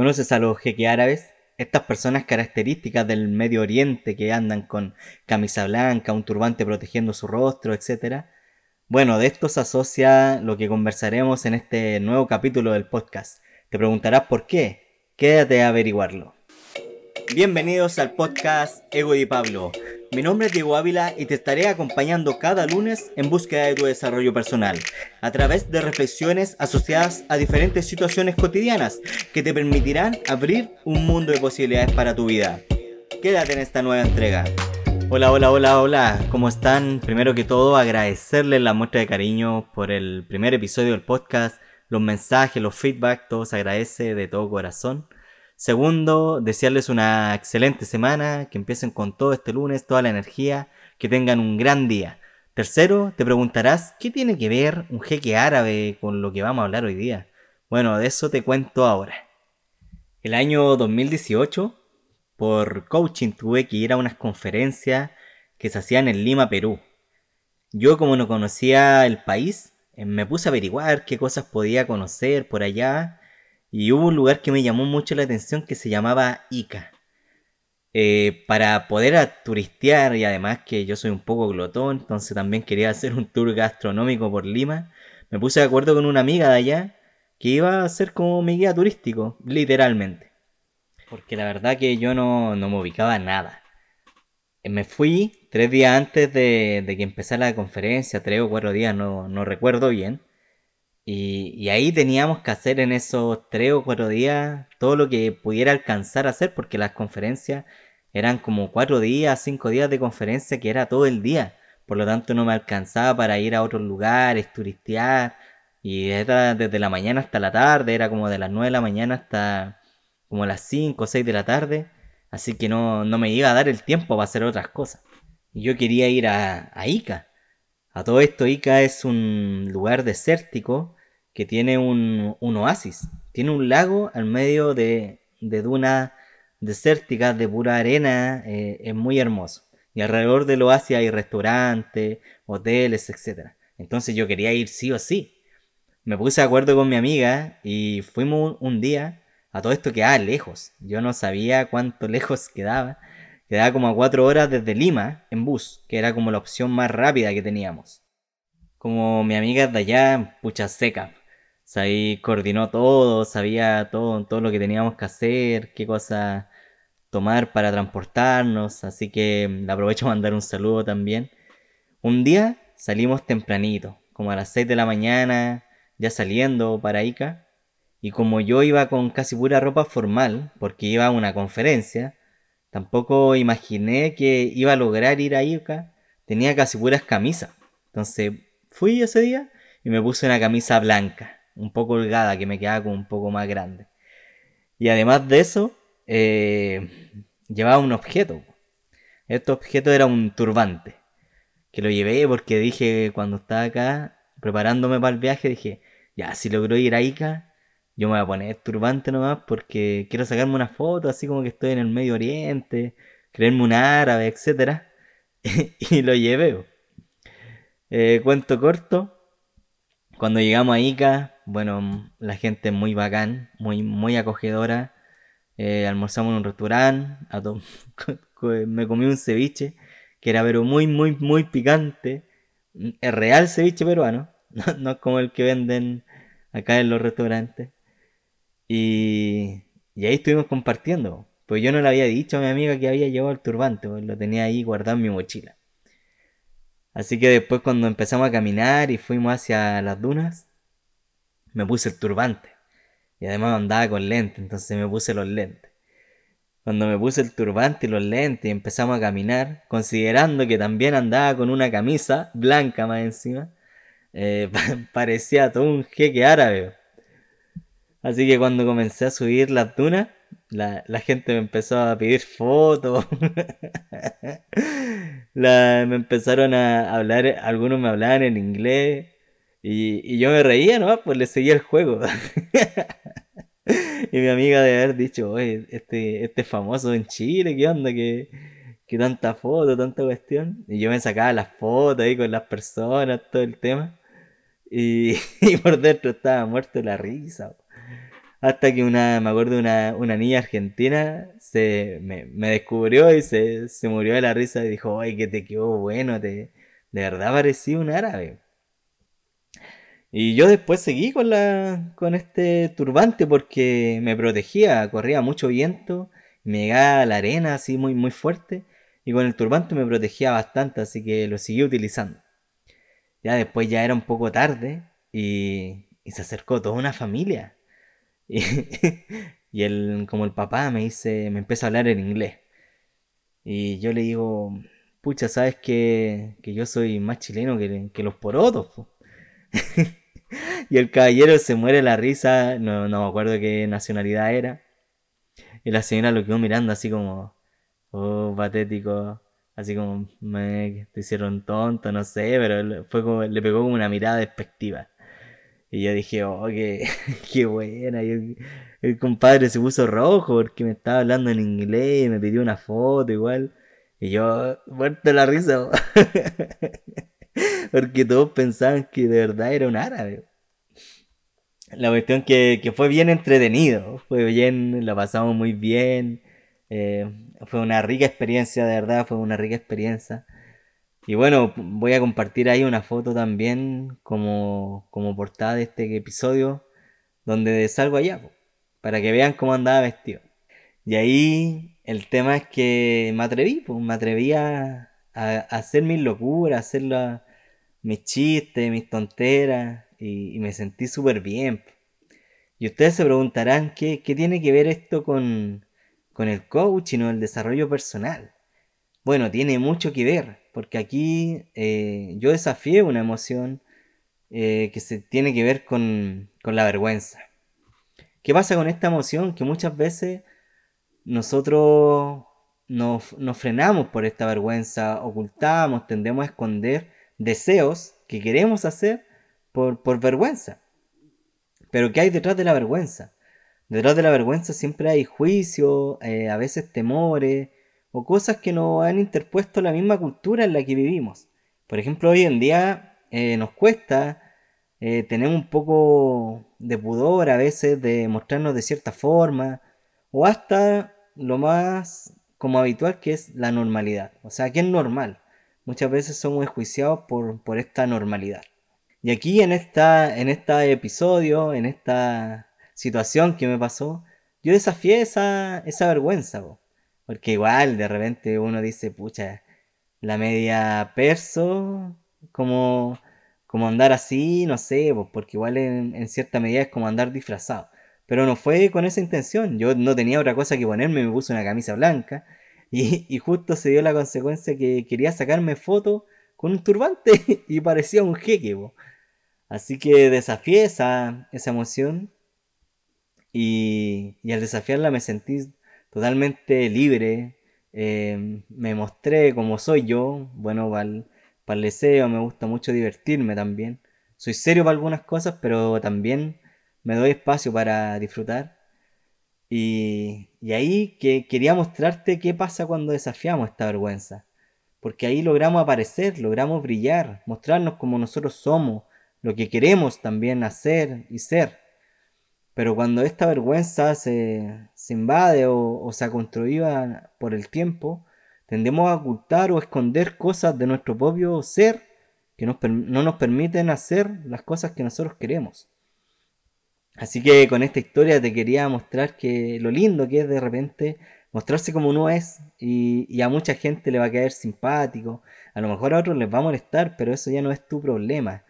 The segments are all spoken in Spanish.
¿Conoces a los jeque árabes? Estas personas características del Medio Oriente que andan con camisa blanca, un turbante protegiendo su rostro, etc. Bueno, de esto se asocia lo que conversaremos en este nuevo capítulo del podcast. Te preguntarás por qué. Quédate a averiguarlo. Bienvenidos al podcast Ego de Pablo. Mi nombre es Diego Ávila y te estaré acompañando cada lunes en búsqueda de tu desarrollo personal, a través de reflexiones asociadas a diferentes situaciones cotidianas que te permitirán abrir un mundo de posibilidades para tu vida. Quédate en esta nueva entrega. Hola, hola, hola, hola, ¿cómo están? Primero que todo, agradecerles la muestra de cariño por el primer episodio del podcast, los mensajes, los feedback, todo se agradece de todo corazón. Segundo, desearles una excelente semana, que empiecen con todo este lunes, toda la energía, que tengan un gran día. Tercero, te preguntarás, ¿qué tiene que ver un jeque árabe con lo que vamos a hablar hoy día? Bueno, de eso te cuento ahora. El año 2018, por coaching tuve que ir a unas conferencias que se hacían en Lima, Perú. Yo como no conocía el país, eh, me puse a averiguar qué cosas podía conocer por allá y hubo un lugar que me llamó mucho la atención que se llamaba Ica. Eh, para poder turistear y además que yo soy un poco glotón, entonces también quería hacer un tour gastronómico por Lima, me puse de acuerdo con una amiga de allá que iba a ser como mi guía turístico, literalmente. Porque la verdad que yo no, no me ubicaba nada. Eh, me fui tres días antes de, de, que empezara la conferencia, tres o cuatro días, no, no recuerdo bien. Y, ahí teníamos que hacer en esos tres o cuatro días todo lo que pudiera alcanzar a hacer, porque las conferencias eran como cuatro días, cinco días de conferencia, que era todo el día. Por lo tanto, no me alcanzaba para ir a otros lugares, turistear. Y era desde la mañana hasta la tarde, era como de las nueve de la mañana hasta como las cinco o seis de la tarde. Así que no, no me iba a dar el tiempo para hacer otras cosas. Yo quería ir a, a Ica. A todo esto, Ica es un lugar desértico que tiene un, oasis. Tiene un lago al medio de, de dunas desérticas de pura arena. Eh, es muy hermoso. Y alrededor del oasis hay restaurantes, hoteles, etc. Entonces yo quería ir sí o sí. Me puse de acuerdo con mi amiga y fuimos un, día. A todo esto quedaba lejos. Yo no sabía cuánto lejos quedaba. Quedaba como a cuatro horas desde Lima en bus, que era como la opción más rápida que teníamos. Como mi amiga de allá, pucha seca. coordinó todo, sabía todo, todo lo que teníamos que hacer, qué cosas tomar para transportarnos, así que le aprovecho a mandar un saludo también. Un día salimos tempranito, como a las 6 de la mañana, ya saliendo para Ica, y como yo iba con casi pura ropa formal, porque iba a una conferencia, tampoco imaginé que iba a lograr ir a Ica, tenía casi puras camisas. Entonces fui ese día y me puse una camisa blanca, un poco holgada, que me quedaba como un poco más grande. Y además de eso, eh, llevaba un objeto. Este objeto era un turbante, que lo llevé porque dije cuando estaba acá preparándome para el viaje, dije, ya, si logro ir a Ica, yo me voy a poner turbante nomás porque quiero sacarme una foto así como que estoy en el Medio Oriente, creerme un árabe, etc. y lo llevé. Eh, cuento corto. Cuando llegamos a Ica, bueno, la gente es muy bacán, muy, muy acogedora. Eh, almorzamos en un restaurante, me comí un ceviche, que era pero muy, muy, muy picante. Es real ceviche peruano, no, es como el que venden acá en los restaurantes. Y, ahí estuvimos compartiendo. Pues yo no le había dicho a mi amiga que había llevado el turbante, pues lo tenía ahí guardado en mi mochila. Así que después cuando empezamos a caminar y fuimos hacia las dunas, me puse el turbante. Y además andaba con lentes, entonces me puse los lentes. Cuando me puse el turbante y los lentes y empezamos a caminar, considerando que también andaba con una camisa blanca más encima, eh, parecía todo un jeque árabe. Así que cuando comencé a subir las dunas, la, gente me empezó a pedir fotos. me empezaron a hablar, algunos me hablaban en inglés. Y, yo me reía, ¿no? Pues le seguía el juego. y mi amiga de haber dicho, oye, este, este famoso en Chile, ¿qué onda? ¿Qué, qué tanta foto, tanta cuestión? Y yo me sacaba las fotos ahí con las personas, todo el tema. Y, y por dentro estaba muerto la risa. Hasta que una, me acuerdo, una, una niña argentina se, me, descubrió y se, murió de la risa y dijo, ay, que te quedó bueno, te, de verdad parecía un árabe. Y yo después seguí con, la, con este turbante porque me protegía, corría mucho viento, me llegaba la arena así muy, muy fuerte y con el turbante me protegía bastante, así que lo seguí utilizando. Ya después ya era un poco tarde y, y se acercó toda una familia. Y, él, como el papá, me dice, me empieza a hablar en inglés. Y yo le digo, pucha, sabes que, que yo soy más chileno que, que los porotos. y el caballero se muere la risa, no, no me acuerdo qué nacionalidad era. Y la señora lo quedó mirando así como, oh, patético, así como, me te hicieron tonto, no sé, pero fue como, le pegó como una mirada despectiva. Y yo dije, oh, qué, qué buena. Y el, compadre se puso rojo porque me estaba hablando en inglés, y me pidió una foto igual. Y yo, muerto la risa. porque todos pensaban que de verdad era un árabe. La cuestión que, que fue bien entretenido, fue bien, la pasamos muy bien. Eh, fue una rica experiencia, de verdad, fue una rica experiencia. Y bueno, voy a compartir ahí una foto también como, como portada de este episodio donde salgo allá, para que vean cómo andaba vestido. Y ahí el tema es que me atreví, pues, me atreví a, hacer mis locuras, a hacer mis chistes, mis tonteras, y, me sentí súper bien. Y ustedes se preguntarán qué, qué tiene que ver esto con, con el coaching o el desarrollo personal. Bueno, tiene mucho que ver, porque aquí eh, yo desafié una emoción eh, que se tiene que ver con, la vergüenza. ¿Qué pasa con esta emoción? Que muchas veces nosotros nos, frenamos por esta vergüenza, ocultamos, tendemos a esconder deseos que queremos hacer por, por vergüenza. Pero ¿qué hay detrás de la vergüenza? Detrás de la vergüenza siempre hay juicio, eh, a veces temores, o cosas que nos han interpuesto la misma cultura en la que vivimos. Por ejemplo, hoy en día eh, nos cuesta eh, tener un poco de pudor a veces de mostrarnos de cierta forma, o hasta lo más como habitual que es la normalidad. O sea, que es normal. Muchas veces somos enjuiciados por, por esta normalidad. Y aquí en, esta, en este episodio, en esta situación que me pasó, yo desafié esa, esa vergüenza. Porque igual de repente uno dice, pucha, la media perso, como, como andar así, no sé, pues porque igual en, cierta medida es como andar disfrazado. Pero no fue con esa intención, yo no tenía otra cosa que ponerme, me puse una camisa blanca y, justo se dio la consecuencia que quería sacarme foto con un turbante y parecía un jeque. Así que desafié esa, esa emoción y, y al desafiarla me sentí totalmente libre. Eh, me mostré como soy yo. Bueno, para el, deseo me gusta mucho divertirme también. Soy serio para algunas cosas, pero también me doy espacio para disfrutar. Y, y ahí que quería mostrarte qué pasa cuando desafiamos esta vergüenza. Porque ahí logramos aparecer, logramos brillar, mostrarnos como nosotros somos, lo que queremos también hacer y ser. Pero cuando esta vergüenza se, invade o, se ha construido por el tiempo, tendemos a ocultar o esconder cosas de nuestro propio ser que no nos permiten hacer las cosas que nosotros queremos. Así que con esta historia te quería mostrar que lo lindo que es de repente mostrarse como uno es y, y, a mucha gente le va a caer simpático, a lo mejor a otros les va a molestar, pero eso ya no es tu problema.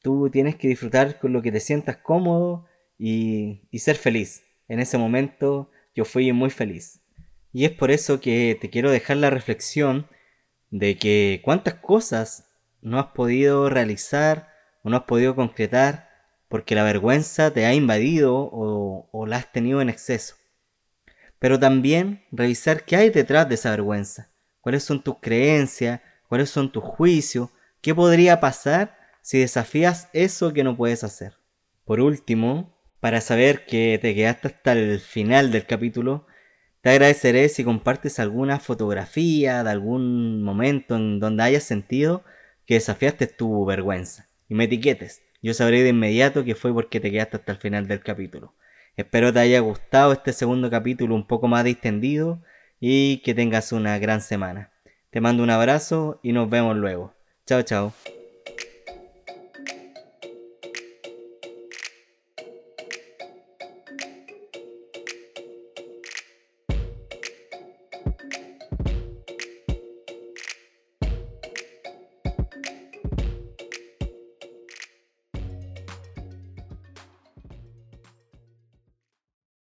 Tú tienes que disfrutar con lo que te sientas cómodo y, ser feliz. En ese momento yo fui muy feliz. Y es por eso que te quiero dejar la reflexión de que cuántas cosas no has podido realizar o no has podido concretar porque la vergüenza te ha invadido o, o, la has tenido en exceso. Pero también revisar qué hay detrás de esa vergüenza, cuáles son tus creencias, cuáles son tus juicios, qué podría pasar si desafías eso que no puedes hacer. Por último, para saber que te quedaste hasta el final del capítulo, te agradeceré si compartes alguna fotografía de algún momento en donde hayas sentido que desafiaste tu vergüenza y me etiquetes. Yo sabré de inmediato que fue porque te quedaste hasta el final del capítulo. Espero te haya gustado este segundo capítulo un poco más distendido y que tengas una gran semana. Te mando un abrazo y nos vemos luego. Chao, chao.